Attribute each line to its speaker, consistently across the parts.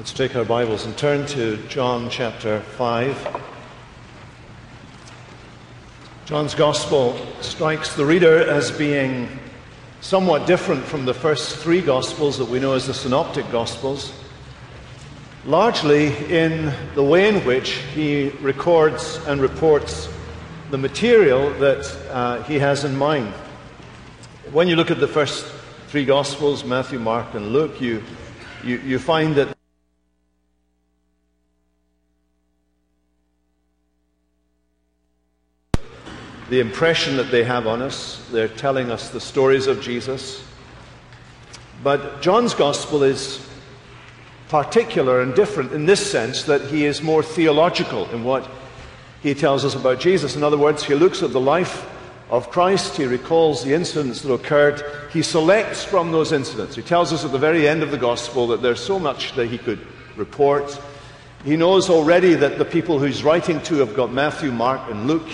Speaker 1: Let's take our Bibles and turn to John chapter 5. John's Gospel strikes the reader as being somewhat different from the first three Gospels that we know as the Synoptic Gospels, largely in the way in which he records and reports the material that uh, he has in mind. When you look at the first three Gospels, Matthew, Mark, and Luke, you, you, you find that the impression that they have on us. They're telling us the stories of Jesus. But John's gospel is particular and different in this sense that he is more theological in what he tells us about Jesus. In other words, he looks at the life of Christ, he recalls the incidents that occurred, he selects from those incidents. He tells us at the very end of the gospel that there's so much that he could report. He knows already that the people he's writing to have got Matthew, Mark, and Luke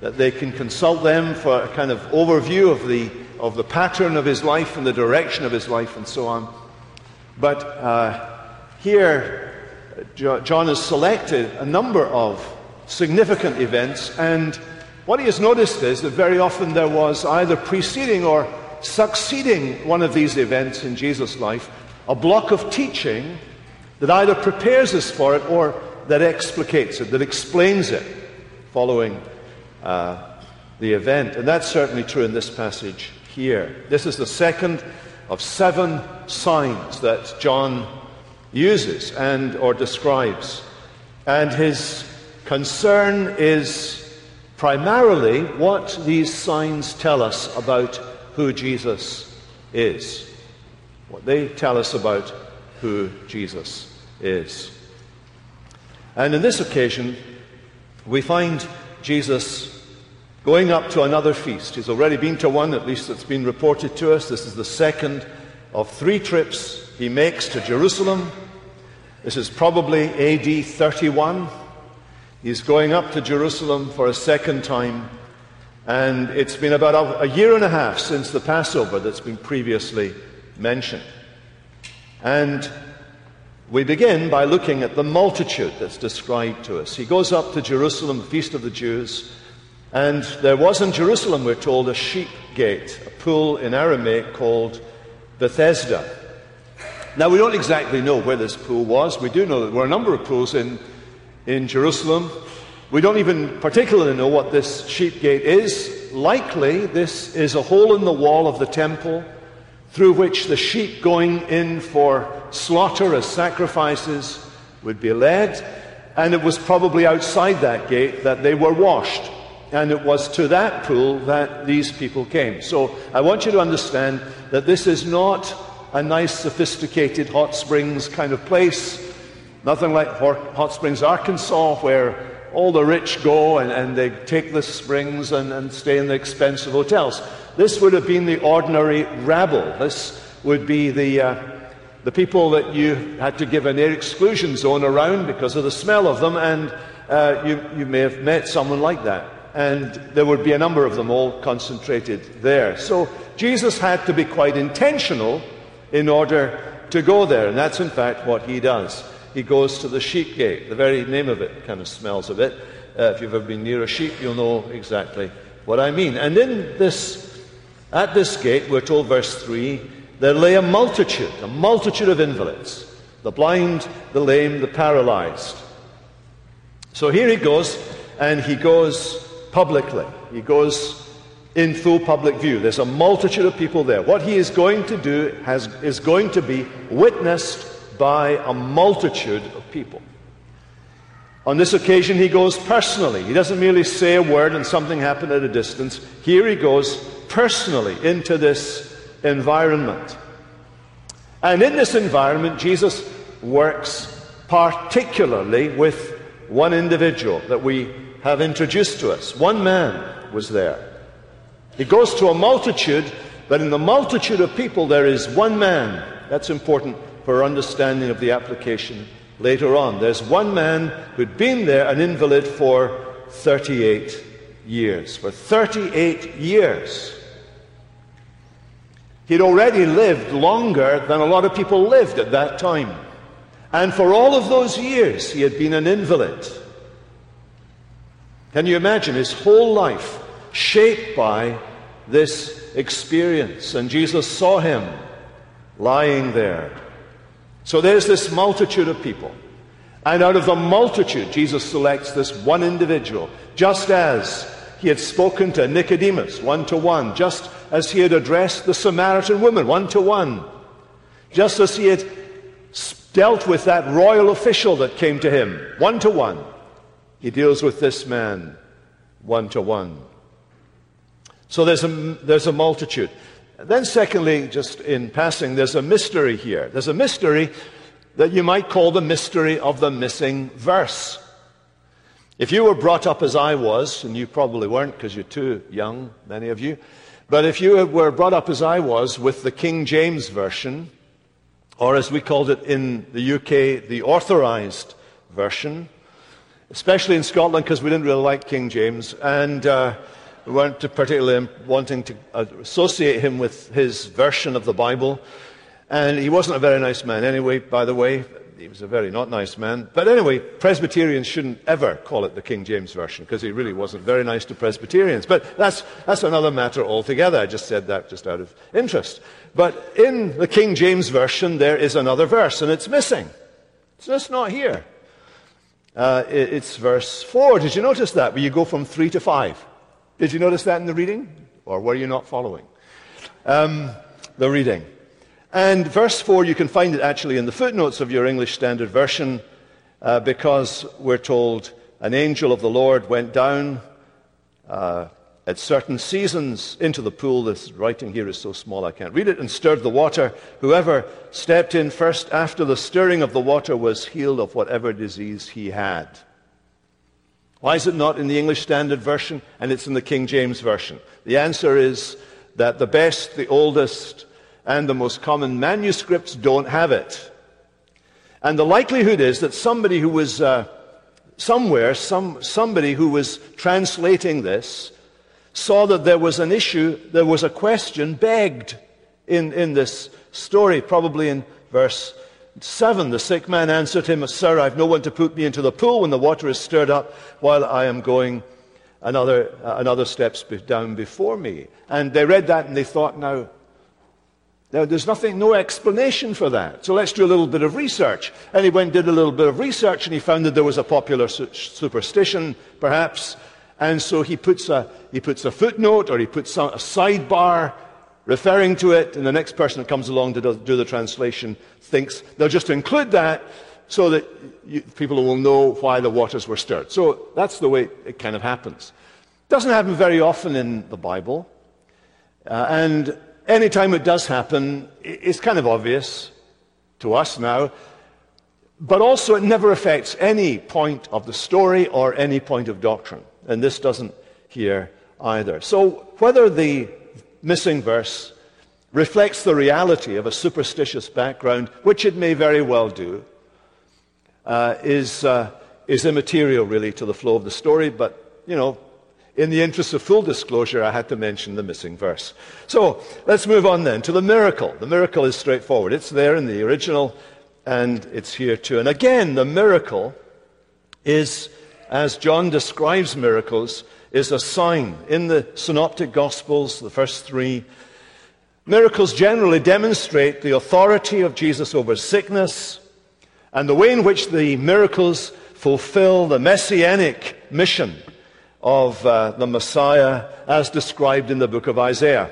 Speaker 1: that they can consult them for a kind of overview of the, of the pattern of his life and the direction of his life and so on. But uh, here, John has selected a number of significant events, and what he has noticed is that very often there was either preceding or succeeding one of these events in Jesus' life a block of teaching that either prepares us for it or that explicates it, that explains it, following uh, the event. And that's certainly true in this passage here. This is the second of seven signs that John uses and or describes. And his concern is primarily what these signs tell us about who Jesus is. What they tell us about who Jesus is. And in this occasion, we find Jesus going up to another feast. He's already been to one, at least that's been reported to us. This is the second of three trips he makes to Jerusalem. This is probably AD 31. He's going up to Jerusalem for a second time, and it's been about a, year and a half since the Passover that's been previously mentioned. And we begin by looking at the multitude that's described to us. He goes up to Jerusalem, feast of the Jews, and there was in Jerusalem, we're told, a sheep gate, a pool in Aramaic called Bethesda. Now, we don't exactly know where this pool was. We do know that there were a number of pools in, in Jerusalem. We don't even particularly know what this sheep gate is. Likely, this is a hole in the wall of the temple through which the sheep going in for slaughter as sacrifices would be led. And it was probably outside that gate that they were washed. And it was to that pool that these people came. So I want you to understand that this is not a nice, sophisticated hot springs kind of place. Nothing like Hot Springs, Arkansas, where all the rich go and, and they take the springs and, and stay in the expensive hotels. This would have been the ordinary rabble. This would be the, uh, the people that you had to give an air exclusion zone around because of the smell of them, and uh, you, you may have met someone like that. And there would be a number of them all concentrated there. So Jesus had to be quite intentional in order to go there, and that's in fact what he does. He goes to the sheep gate. The very name of it kind of smells a bit. Uh, if you've ever been near a sheep, you'll know exactly what I mean. And in this, at this gate, we're told, verse 3, there lay a multitude, a multitude of invalids the blind, the lame, the paralyzed. So here he goes, and he goes publicly. He goes in full public view. There's a multitude of people there. What he is going to do has, is going to be witnessed by a multitude of people. On this occasion, he goes personally. He doesn't merely say a word and something happened at a distance. Here he goes personally into this environment. And in this environment, Jesus works particularly with one individual that we have introduced to us. One man was there. He goes to a multitude, but in the multitude of people, there is one man. That's important for understanding of the application later on. There's one man who'd been there, an invalid, for 38 years. For 38 years. He'd already lived longer than a lot of people lived at that time. And for all of those years, he had been an invalid. Can you imagine his whole life shaped by this experience? And Jesus saw him lying there. So there's this multitude of people. And out of the multitude, Jesus selects this one individual, just as he had spoken to Nicodemus one to one, just as he had addressed the Samaritan woman one to one, just as he had dealt with that royal official that came to him one to one. He deals with this man one to one. So there's a, there's a multitude. Then, secondly, just in passing, there's a mystery here. There's a mystery that you might call the mystery of the missing verse. If you were brought up as I was, and you probably weren't because you're too young, many of you, but if you were brought up as I was with the King James Version, or as we called it in the UK, the Authorized Version, especially in Scotland because we didn't really like King James, and uh, we weren't particularly wanting to associate him with his version of the Bible. And he wasn't a very nice man anyway, by the way. He was a very not nice man. But anyway, Presbyterians shouldn't ever call it the King James Version because he really wasn't very nice to Presbyterians. But that's, that's another matter altogether. I just said that just out of interest. But in the King James Version, there is another verse, and it's missing. So it's not here. Uh, it, it's verse 4. Did you notice that? Where you go from 3 to 5. Did you notice that in the reading? Or were you not following? Um, the reading. And verse 4, you can find it actually in the footnotes of your English Standard Version uh, because we're told an angel of the Lord went down uh, at certain seasons into the pool. This writing here is so small I can't read it, and stirred the water. Whoever stepped in first after the stirring of the water was healed of whatever disease he had. Why is it not in the English Standard Version and it's in the King James Version? The answer is that the best, the oldest, and the most common manuscripts don't have it. And the likelihood is that somebody who was uh, somewhere, some, somebody who was translating this, saw that there was an issue, there was a question begged in, in this story, probably in verse 7. The sick man answered him, Sir, I've no one to put me into the pool when the water is stirred up while I am going another, uh, another steps down before me. And they read that and they thought, now, now, there's nothing, no explanation for that. So let's do a little bit of research. And he went and did a little bit of research and he found that there was a popular su- superstition, perhaps. And so he puts a, he puts a footnote or he puts a, sidebar referring to it. And the next person that comes along to do, the translation thinks they'll just include that so that you, people will know why the waters were stirred. So that's the way it kind of happens. Doesn't happen very often in the Bible. Uh, and anytime it does happen, it's kind of obvious to us now, but also it never affects any point of the story or any point of doctrine. And this doesn't here either. So whether the missing verse reflects the reality of a superstitious background, which it may very well do, uh, is, uh, is immaterial really to the flow of the story, but, you know, in the interest of full disclosure, I had to mention the missing verse. So let's move on then to the miracle. The miracle is straightforward. It's there in the original, and it's here too. And again, the miracle is, as John describes miracles, is a sign. In the synoptic gospels, the first three, miracles generally demonstrate the authority of Jesus over sickness and the way in which the miracles fulfill the messianic mission of uh, the Messiah as described in the book of Isaiah.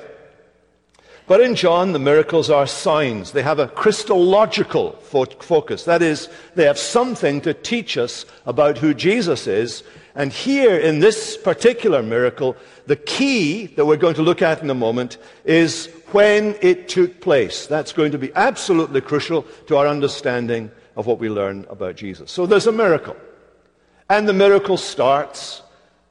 Speaker 1: But in John, the miracles are signs. They have a Christological fo- focus. That is, they have something to teach us about who Jesus is. And here, in this particular miracle, the key that we're going to look at in a moment is when it took place. That's going to be absolutely crucial to our understanding of what we learn about Jesus. So there's a miracle. And the miracle starts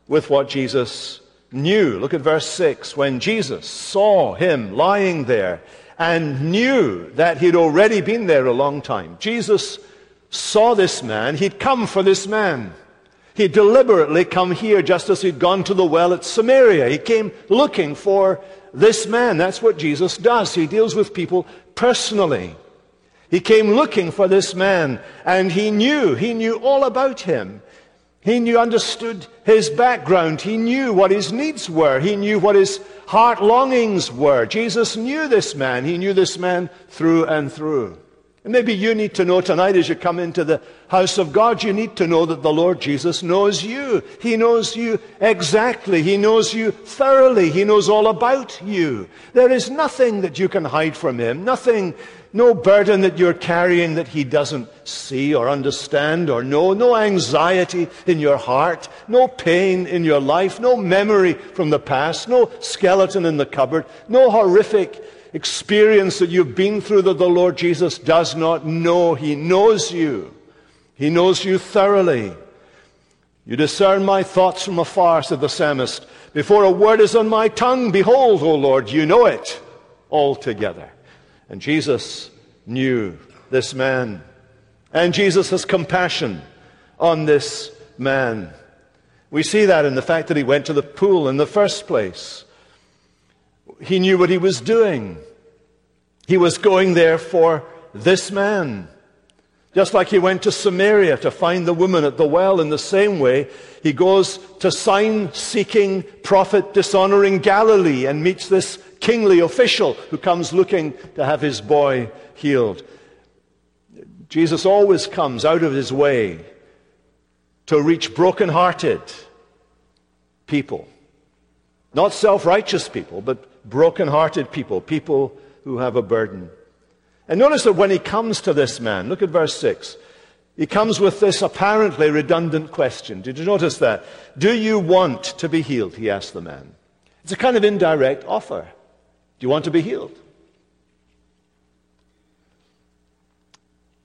Speaker 1: with what Jesus knew. Look at verse 6. When Jesus saw him lying there and knew that he'd already been there a long time, Jesus saw this man. He'd come for this man. He'd deliberately come here just as he'd gone to the well at Samaria. He came looking for this man. That's what Jesus does. He deals with people personally. He came looking for this man, and he knew, he knew all about him. He knew, understood his background. He knew what his needs were. He knew what his heart longings were. Jesus knew this man. He knew this man through and through. And maybe you need to know tonight as you come into the house of God, you need to know that the Lord Jesus knows you. He knows you exactly. He knows you thoroughly. He knows all about you. There is nothing that you can hide from Him, nothing, no burden that you're carrying that He doesn't see or understand or know, no anxiety in your heart, no pain in your life, no memory from the past, no skeleton in the cupboard, no horrific experience that you've been through that the Lord Jesus does not know. He knows you. He knows you thoroughly. You discern my thoughts from afar, said the psalmist. Before a word is on my tongue, behold, O Lord, you know it altogether. And Jesus knew this man. And Jesus has compassion on this man. We see that in the fact that he went to the pool in the first place. He knew what he was doing. He was going there for this man. Just like he went to Samaria to find the woman at the well, in the same way, he goes to sign seeking, prophet dishonoring Galilee and meets this kingly official who comes looking to have his boy healed. Jesus always comes out of his way to reach broken-hearted people. Not self righteous people, but broken-hearted people, people who have a burden. And notice that when he comes to this man, look at verse 6. He comes with this apparently redundant question. Did you notice that? Do you want to be healed? He asked the man. It's a kind of indirect offer. Do you want to be healed?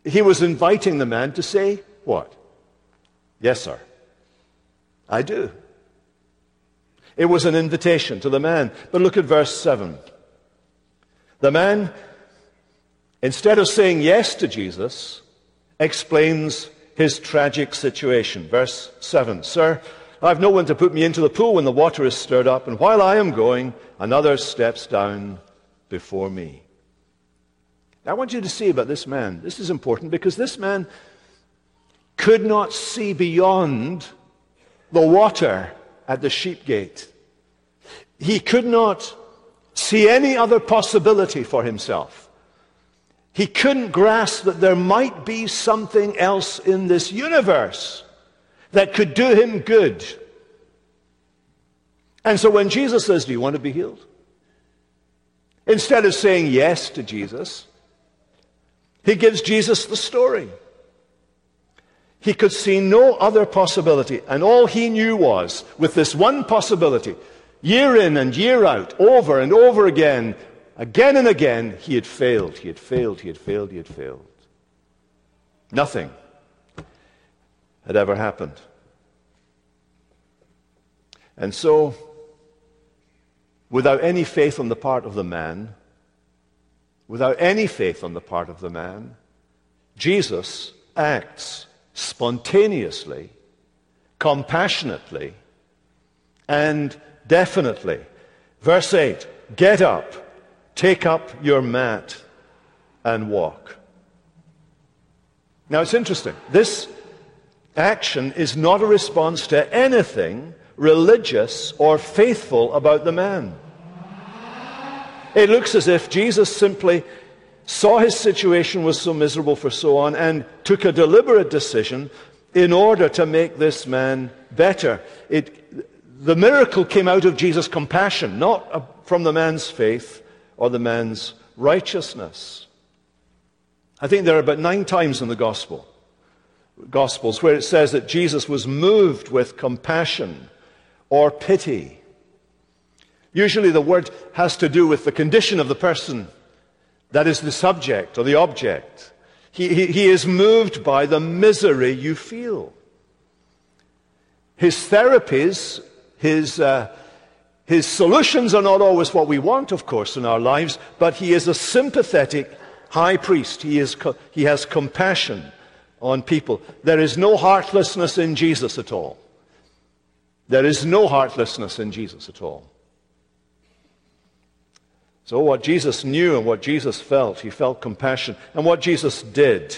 Speaker 1: He was inviting the man to say, What? Yes, sir. I do. It was an invitation to the man. But look at verse 7. The man, instead of saying yes to Jesus, explains his tragic situation. Verse 7 Sir, I have no one to put me into the pool when the water is stirred up, and while I am going, another steps down before me. Now, I want you to see about this man. This is important because this man could not see beyond the water at the sheep gate. He could not see any other possibility for himself. He couldn't grasp that there might be something else in this universe that could do him good. And so when Jesus says, Do you want to be healed? Instead of saying yes to Jesus, he gives Jesus the story. He could see no other possibility. And all he knew was, with this one possibility, year in and year out, over and over again, again and again, he had failed, he had failed, he had failed, he had failed. Nothing had ever happened. And so, without any faith on the part of the man, without any faith on the part of the man, Jesus acts spontaneously, compassionately, and definitely. Verse 8 Get up, take up your mat, and walk. Now it's interesting. This action is not a response to anything religious or faithful about the man. It looks as if Jesus simply saw his situation was so miserable for so on and took a deliberate decision in order to make this man better. It, the miracle came out of Jesus' compassion, not from the man's faith or the man's righteousness. I think there are about nine times in the gospel, Gospels where it says that Jesus was moved with compassion or pity. Usually the word has to do with the condition of the person that is the subject or the object. He, he, he is moved by the misery you feel. His therapies, his, uh, his solutions are not always what we want, of course, in our lives, but he is a sympathetic high priest. He, is, he has compassion on people. There is no heartlessness in Jesus at all. There is no heartlessness in Jesus at all. So, what Jesus knew and what Jesus felt, he felt compassion. And what Jesus did,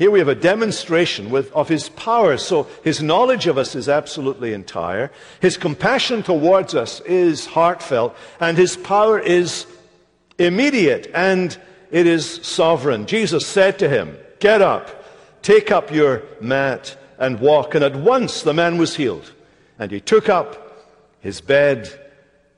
Speaker 1: here we have a demonstration with, of his power. So his knowledge of us is absolutely entire. His compassion towards us is heartfelt. And his power is immediate and it is sovereign. Jesus said to him, Get up, take up your mat and walk. And at once the man was healed. And he took up his bed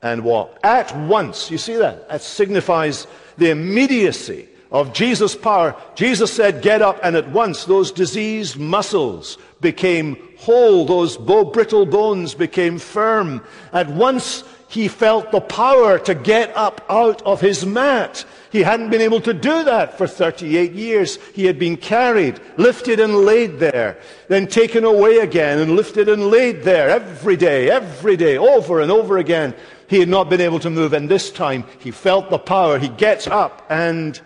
Speaker 1: and walked. At once. You see that? That signifies the immediacy of Jesus' power, Jesus said, Get up, and at once those diseased muscles became whole, those brittle bones became firm. At once he felt the power to get up out of his mat. He hadn't been able to do that for 38 years. He had been carried, lifted and laid there, then taken away again and lifted and laid there every day, every day, over and over again. He had not been able to move, and this time he felt the power. He gets up and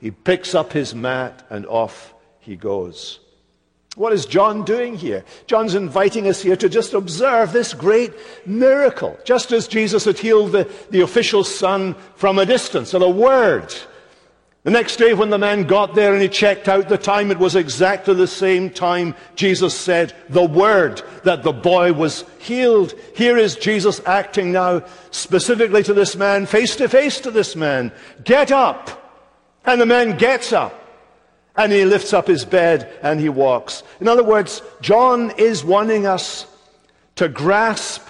Speaker 1: he picks up his mat and off he goes. What is John doing here? John's inviting us here to just observe this great miracle, just as Jesus had healed the, the official son from a distance at a word. The next day, when the man got there and he checked out the time, it was exactly the same time Jesus said the word that the boy was healed. Here is Jesus acting now specifically to this man, face to face to this man. Get up. And the man gets up and he lifts up his bed and he walks. In other words, John is wanting us to grasp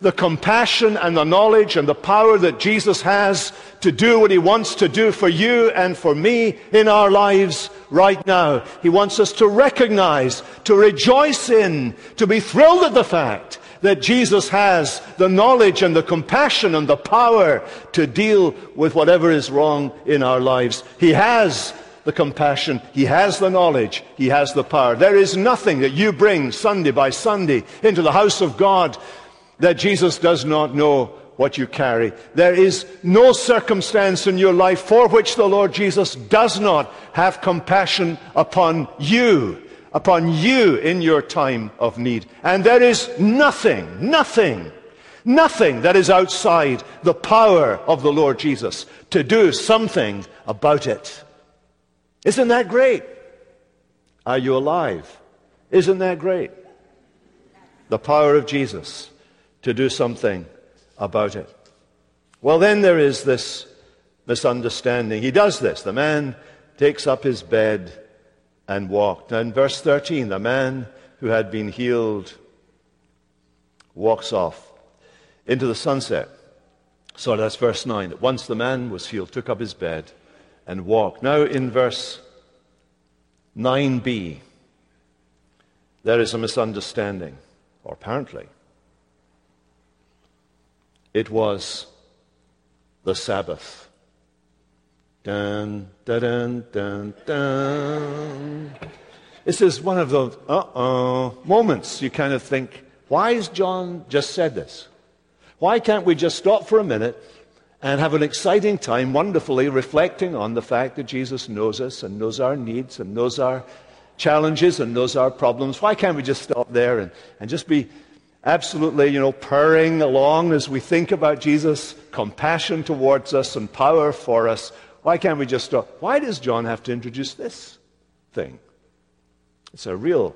Speaker 1: the compassion and the knowledge and the power that Jesus has to do what he wants to do for you and for me in our lives right now. He wants us to recognize, to rejoice in, to be thrilled at the fact that Jesus has the knowledge and the compassion and the power to deal with whatever is wrong in our lives. He has the compassion, He has the knowledge, He has the power. There is nothing that you bring Sunday by Sunday into the house of God that Jesus does not know what you carry. There is no circumstance in your life for which the Lord Jesus does not have compassion upon you upon you in your time of need. And there is nothing, nothing, nothing that is outside the power of the Lord Jesus to do something about it. Isn't that great? Are you alive? Isn't that great? The power of Jesus to do something about it. Well, then there is this misunderstanding. He does this. The man takes up his bed and walked. And verse 13, the man who had been healed walks off into the sunset. So that's verse 9. That once the man was healed, took up his bed and walk. Now in verse 9b, there is a misunderstanding, or apparently. It was the Sabbath. Dun, dun, dun, dun. This is one of those uh-oh moments you kind of think, why has John just said this? Why can't we just stop for a minute and have an exciting time, wonderfully reflecting on the fact that Jesus knows us and knows our needs and knows our challenges and knows our problems? Why can't we just stop there and, and just be absolutely, you know, purring along as we think about Jesus' compassion towards us and power for us? Why can't we just stop? Why does John have to introduce this thing? It's a real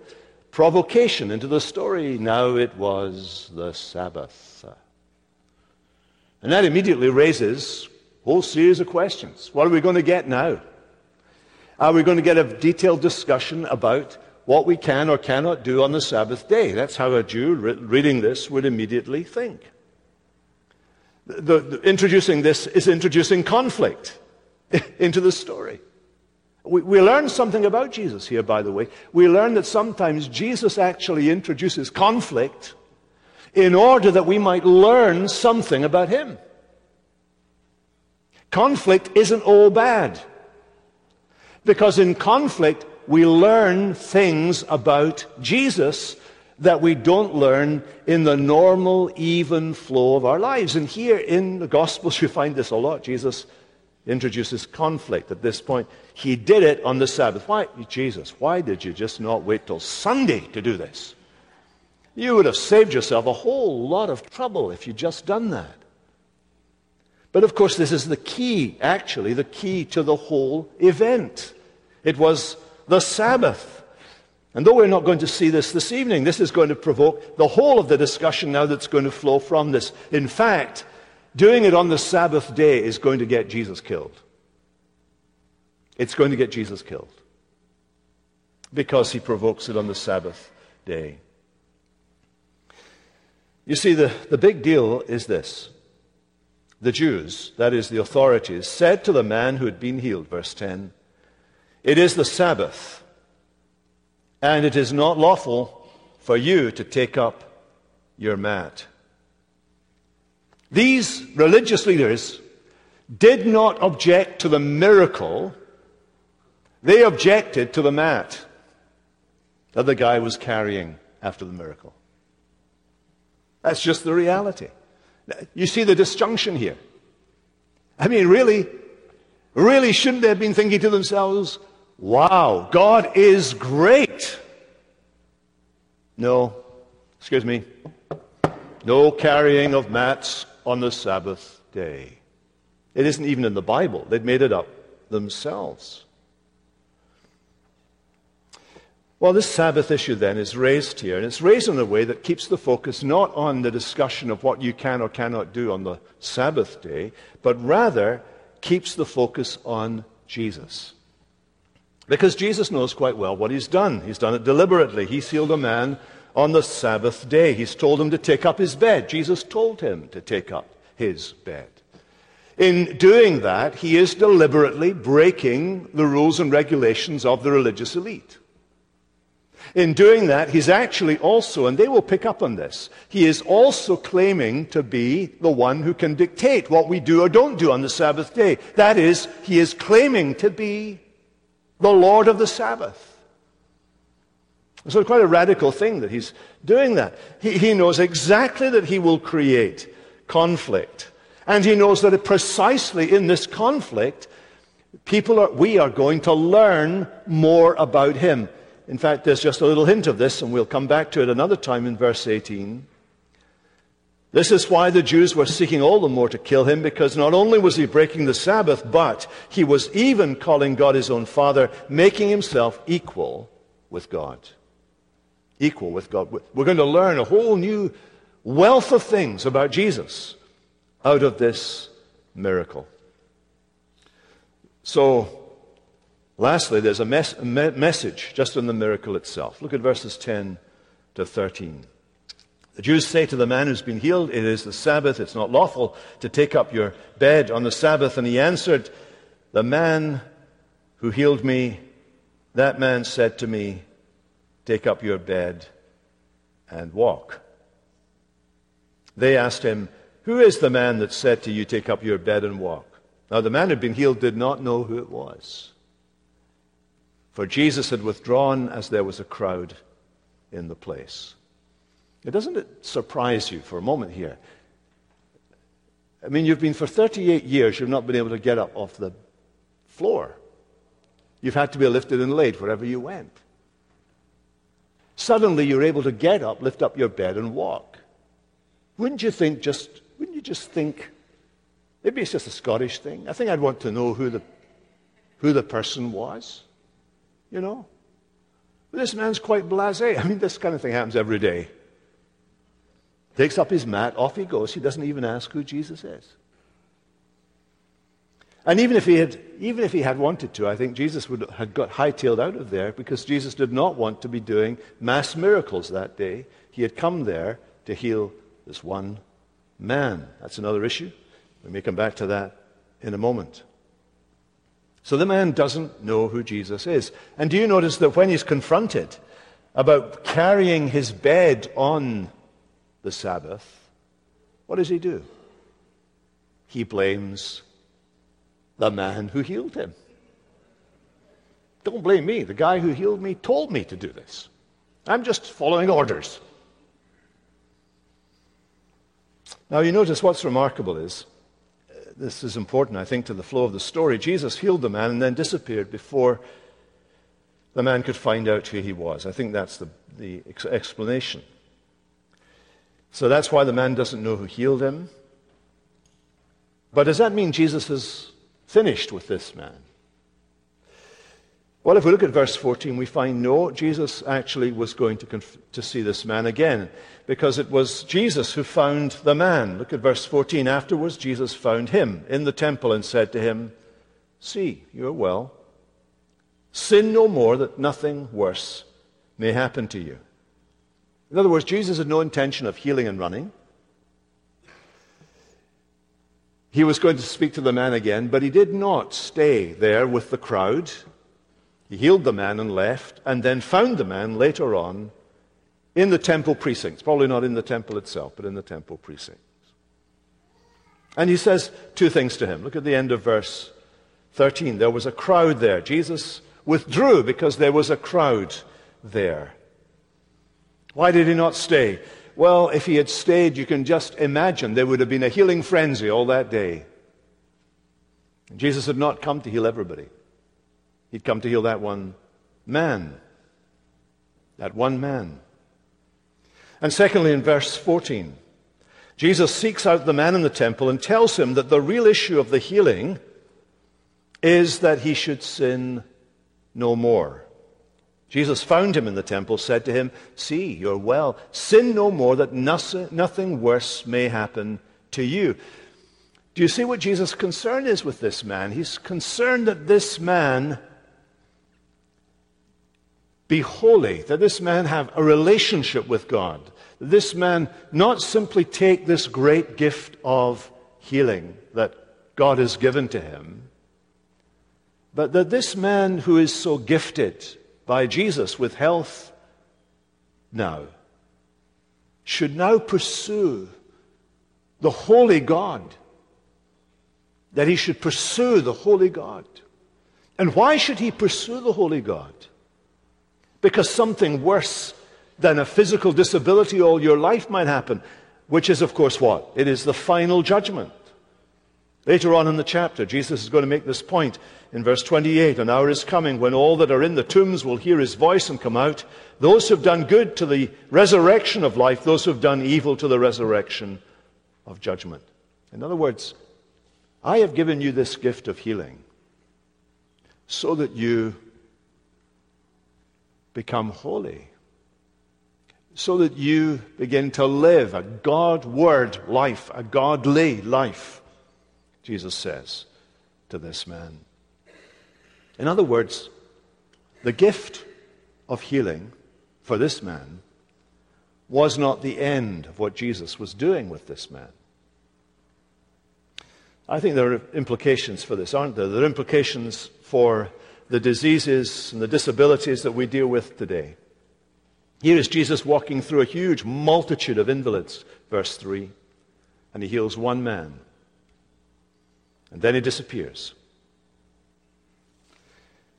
Speaker 1: provocation into the story. Now it was the Sabbath. And that immediately raises a whole series of questions. What are we going to get now? Are we going to get a detailed discussion about what we can or cannot do on the Sabbath day? That's how a Jew re- reading this would immediately think. The, the, introducing this is introducing conflict. into the story. We, we learn something about Jesus here, by the way. We learn that sometimes Jesus actually introduces conflict in order that we might learn something about him. Conflict isn't all bad. Because in conflict, we learn things about Jesus that we don't learn in the normal, even flow of our lives. And here in the Gospels, you find this a lot. Jesus introduces conflict at this point. He did it on the Sabbath. Why, Jesus, why did you just not wait till Sunday to do this? You would have saved yourself a whole lot of trouble if you'd just done that. But of course, this is the key, actually, the key to the whole event. It was the Sabbath. And though we're not going to see this this evening, this is going to provoke the whole of the discussion now that's going to flow from this. In fact, doing it on the Sabbath day is going to get Jesus killed. It's going to get Jesus killed because he provokes it on the Sabbath day. You see, the, the big deal is this. The Jews, that is, the authorities, said to the man who had been healed, verse 10, It is the Sabbath, and it is not lawful for you to take up your mat. These religious leaders did not object to the miracle, they objected to the mat that the guy was carrying after the miracle. That's just the reality. You see the disjunction here. I mean, really, really shouldn't they have been thinking to themselves, wow, God is great? No, excuse me, no carrying of mats on the Sabbath day. It isn't even in the Bible. They'd made it up themselves. Well, this Sabbath issue then is raised here, and it's raised in a way that keeps the focus not on the discussion of what you can or cannot do on the Sabbath day, but rather keeps the focus on Jesus. Because Jesus knows quite well what he's done. He's done it deliberately. He healed a man on the Sabbath day. He's told him to take up his bed. Jesus told him to take up his bed. In doing that, he is deliberately breaking the rules and regulations of the religious elite. In doing that, he's actually also, and they will pick up on this, he is also claiming to be the one who can dictate what we do or don't do on the Sabbath day. That is, he is claiming to be the Lord of the Sabbath. So it's quite a radical thing that he's doing that. He, he knows exactly that he will create conflict. And he knows that precisely in this conflict, people are, we are going to learn more about him. In fact, there's just a little hint of this, and we'll come back to it another time in verse 18. This is why the Jews were seeking all the more to kill him, because not only was he breaking the Sabbath, but he was even calling God his own Father, making himself equal with God. Equal with God. We're going to learn a whole new wealth of things about Jesus out of this miracle. So, Lastly, there's a, mes- me- message just in the miracle itself. Look at verses 10 to 13. The Jews say to the man who's been healed, It is the Sabbath, it's not lawful to take up your bed on the Sabbath. And he answered, The man who healed me, that man said to me, Take up your bed and walk. They asked him, Who is the man that said to you, Take up your bed and walk? Now the man who had been healed did not know who it was. For Jesus had withdrawn as there was a crowd in the place. It doesn't it surprise you for a moment here? I mean, you've been for 38 years, you've not been able to get up off the floor. You've had to be lifted and laid wherever you went. Suddenly, you're able to get up, lift up your bed, and walk. Wouldn't you think just, wouldn't you just think, maybe it's just a Scottish thing? I think I'd want to know who the, who the person was you know. But this man's quite blase. I mean, this kind of thing happens every day. Takes up his mat, off he goes. He doesn't even ask who Jesus is. And even if he had, even if he had wanted to, I think Jesus would have got hightailed out of there because Jesus did not want to be doing mass miracles that day. He had come there to heal this one man. That's another issue. We may come back to that in a moment. So the man doesn't know who Jesus is. And do you notice that when he's confronted about carrying his bed on the Sabbath, what does he do? He blames the man who healed him. Don't blame me. The guy who healed me told me to do this. I'm just following orders. Now, you notice what's remarkable is this is important, I think, to the flow of the story. Jesus healed the man and then disappeared before the man could find out who he was. I think that's the, the ex- explanation. So that's why the man doesn't know who healed him. But does that mean Jesus is finished with this man? Well, if we look at verse 14, we find no, Jesus actually was going to, conf- to see this man again because it was Jesus who found the man. Look at verse 14. Afterwards, Jesus found him in the temple and said to him, See, you are well. Sin no more that nothing worse may happen to you. In other words, Jesus had no intention of healing and running. He was going to speak to the man again, but he did not stay there with the crowd. He healed the man and left, and then found the man later on in the temple precincts. Probably not in the temple itself, but in the temple precincts. And he says two things to him. Look at the end of verse 13. There was a crowd there. Jesus withdrew because there was a crowd there. Why did he not stay? Well, if he had stayed, you can just imagine there would have been a healing frenzy all that day. Jesus had not come to heal everybody. He'd come to heal that one man. That one man. And secondly, in verse 14, Jesus seeks out the man in the temple and tells him that the real issue of the healing is that he should sin no more. Jesus found him in the temple, said to him, See, you're well. Sin no more, that nothing worse may happen to you. Do you see what Jesus' concern is with this man? He's concerned that this man be holy, that this man have a relationship with God, that this man not simply take this great gift of healing that God has given to him, but that this man who is so gifted by Jesus with health now should now pursue the holy God, that he should pursue the holy God. And why should he pursue the holy God? Because something worse than a physical disability all your life might happen, which is, of course, what? It is the final judgment. Later on in the chapter, Jesus is going to make this point in verse 28 An hour is coming when all that are in the tombs will hear his voice and come out. Those who have done good to the resurrection of life, those who have done evil to the resurrection of judgment. In other words, I have given you this gift of healing so that you become holy, so that you begin to live a God word life, a godly life, Jesus says to this man. In other words, the gift of healing for this man was not the end of what Jesus was doing with this man. I think there are implications for this, aren't there? There are implications for the diseases and the disabilities that we deal with today. Here is Jesus walking through a huge multitude of invalids, verse 3, and he heals one man. And then he disappears.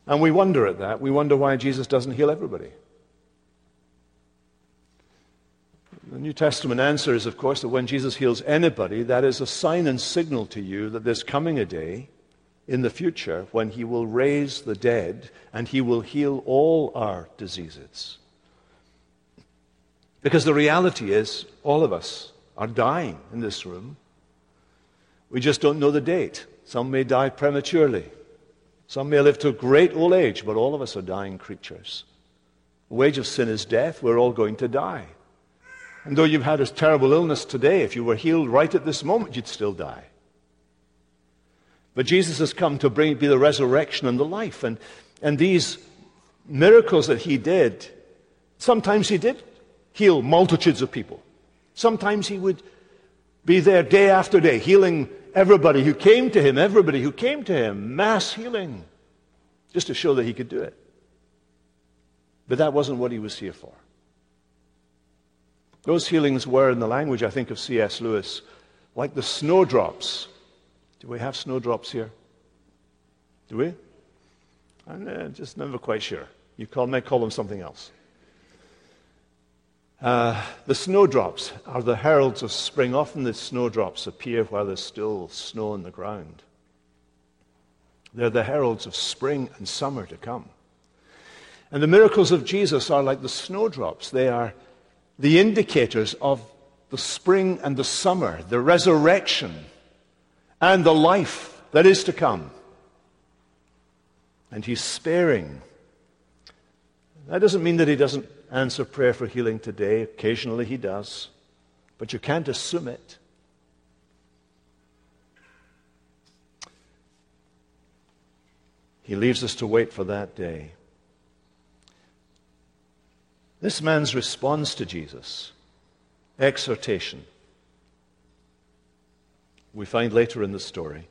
Speaker 1: And we wonder at that. We wonder why Jesus doesn't heal everybody. The New Testament answer is, of course, that when Jesus heals anybody, that is a sign and signal to you that there's coming a day in the future when he will raise the dead and he will heal all our diseases. Because the reality is, all of us are dying in this room. We just don't know the date. Some may die prematurely. Some may live to a great old age, but all of us are dying creatures. The wage of sin is death. We're all going to die. And though you've had a terrible illness today, if you were healed right at this moment, you'd still die. But Jesus has come to bring be the resurrection and the life. And, and these miracles that he did, sometimes he did heal multitudes of people. Sometimes he would be there day after day, healing everybody who came to him, everybody who came to him, mass healing, just to show that he could do it. But that wasn't what he was here for. Those healings were, in the language, I think, of C.S. Lewis, like the snowdrops do we have snowdrops here? Do we? I'm uh, just never quite sure. You call, may call them something else. Uh, the snowdrops are the heralds of spring. Often the snowdrops appear while there's still snow on the ground. They're the heralds of spring and summer to come. And the miracles of Jesus are like the snowdrops. They are the indicators of the spring and the summer, the resurrection and the life that is to come. And he's sparing. That doesn't mean that he doesn't answer prayer for healing today. Occasionally he does. But you can't assume it. He leaves us to wait for that day. This man's response to Jesus, exhortation, we find later in the story.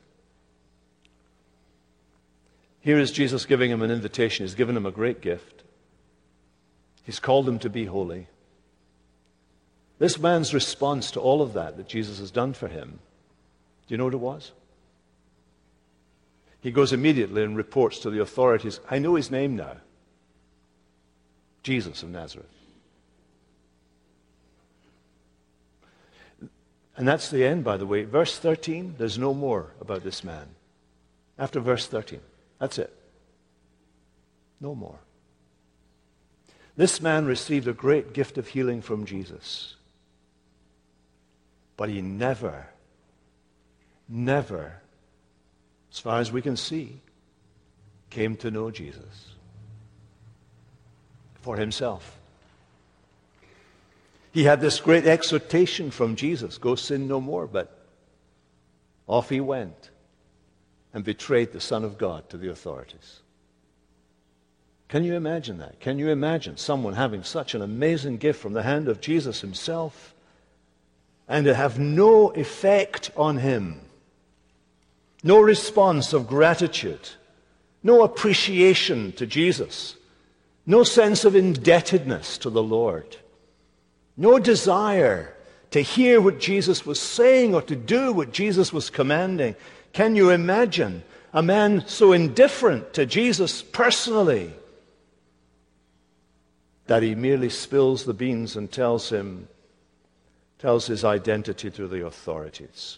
Speaker 1: Here is Jesus giving him an invitation. He's given him a great gift. He's called him to be holy. This man's response to all of that that Jesus has done for him, do you know what it was? He goes immediately and reports to the authorities, I know his name now Jesus of Nazareth. And that's the end, by the way. Verse 13, there's no more about this man. After verse 13, that's it. No more. This man received a great gift of healing from Jesus. But he never, never, as far as we can see, came to know Jesus for himself. He had this great exhortation from Jesus go sin no more, but off he went and betrayed the Son of God to the authorities. Can you imagine that? Can you imagine someone having such an amazing gift from the hand of Jesus himself and to have no effect on him? No response of gratitude, no appreciation to Jesus, no sense of indebtedness to the Lord no desire to hear what Jesus was saying or to do what Jesus was commanding. Can you imagine a man so indifferent to Jesus personally that he merely spills the beans and tells him, tells his identity to the authorities?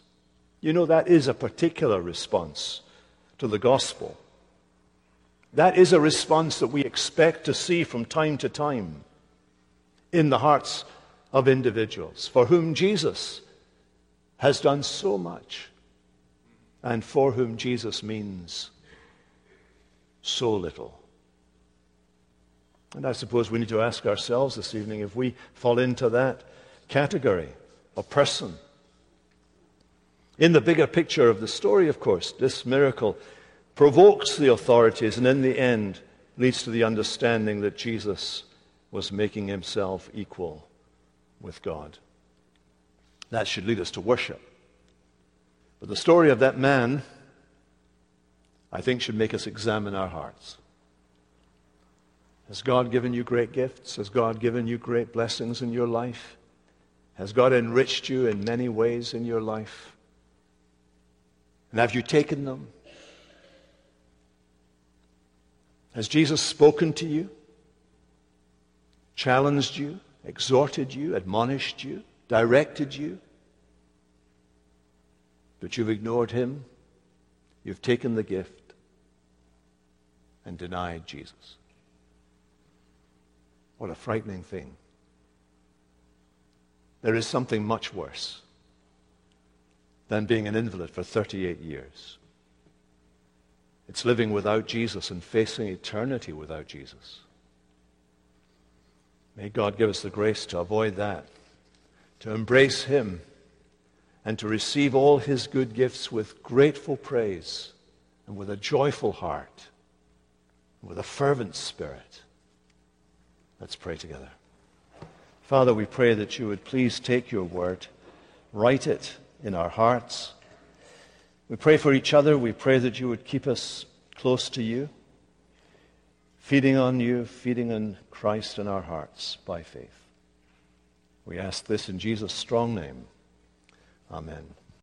Speaker 1: You know, that is a particular response to the gospel. That is a response that we expect to see from time to time in the hearts of individuals for whom Jesus has done so much and for whom Jesus means so little. And I suppose we need to ask ourselves this evening if we fall into that category of person. In the bigger picture of the story, of course, this miracle provokes the authorities and in the end leads to the understanding that Jesus was making himself equal with God. That should lead us to worship. But the story of that man, I think, should make us examine our hearts. Has God given you great gifts? Has God given you great blessings in your life? Has God enriched you in many ways in your life? And have you taken them? Has Jesus spoken to you? Challenged you? Exhorted you, admonished you, directed you, but you've ignored him, you've taken the gift and denied Jesus. What a frightening thing. There is something much worse than being an invalid for 38 years. It's living without Jesus and facing eternity without Jesus. May God give us the grace to avoid that, to embrace Him, and to receive all His good gifts with grateful praise and with a joyful heart, and with a fervent spirit. Let's pray together. Father, we pray that you would please take your word, write it in our hearts. We pray for each other. We pray that you would keep us close to you feeding on you, feeding on Christ in our hearts by faith. We ask this in Jesus' strong name. Amen.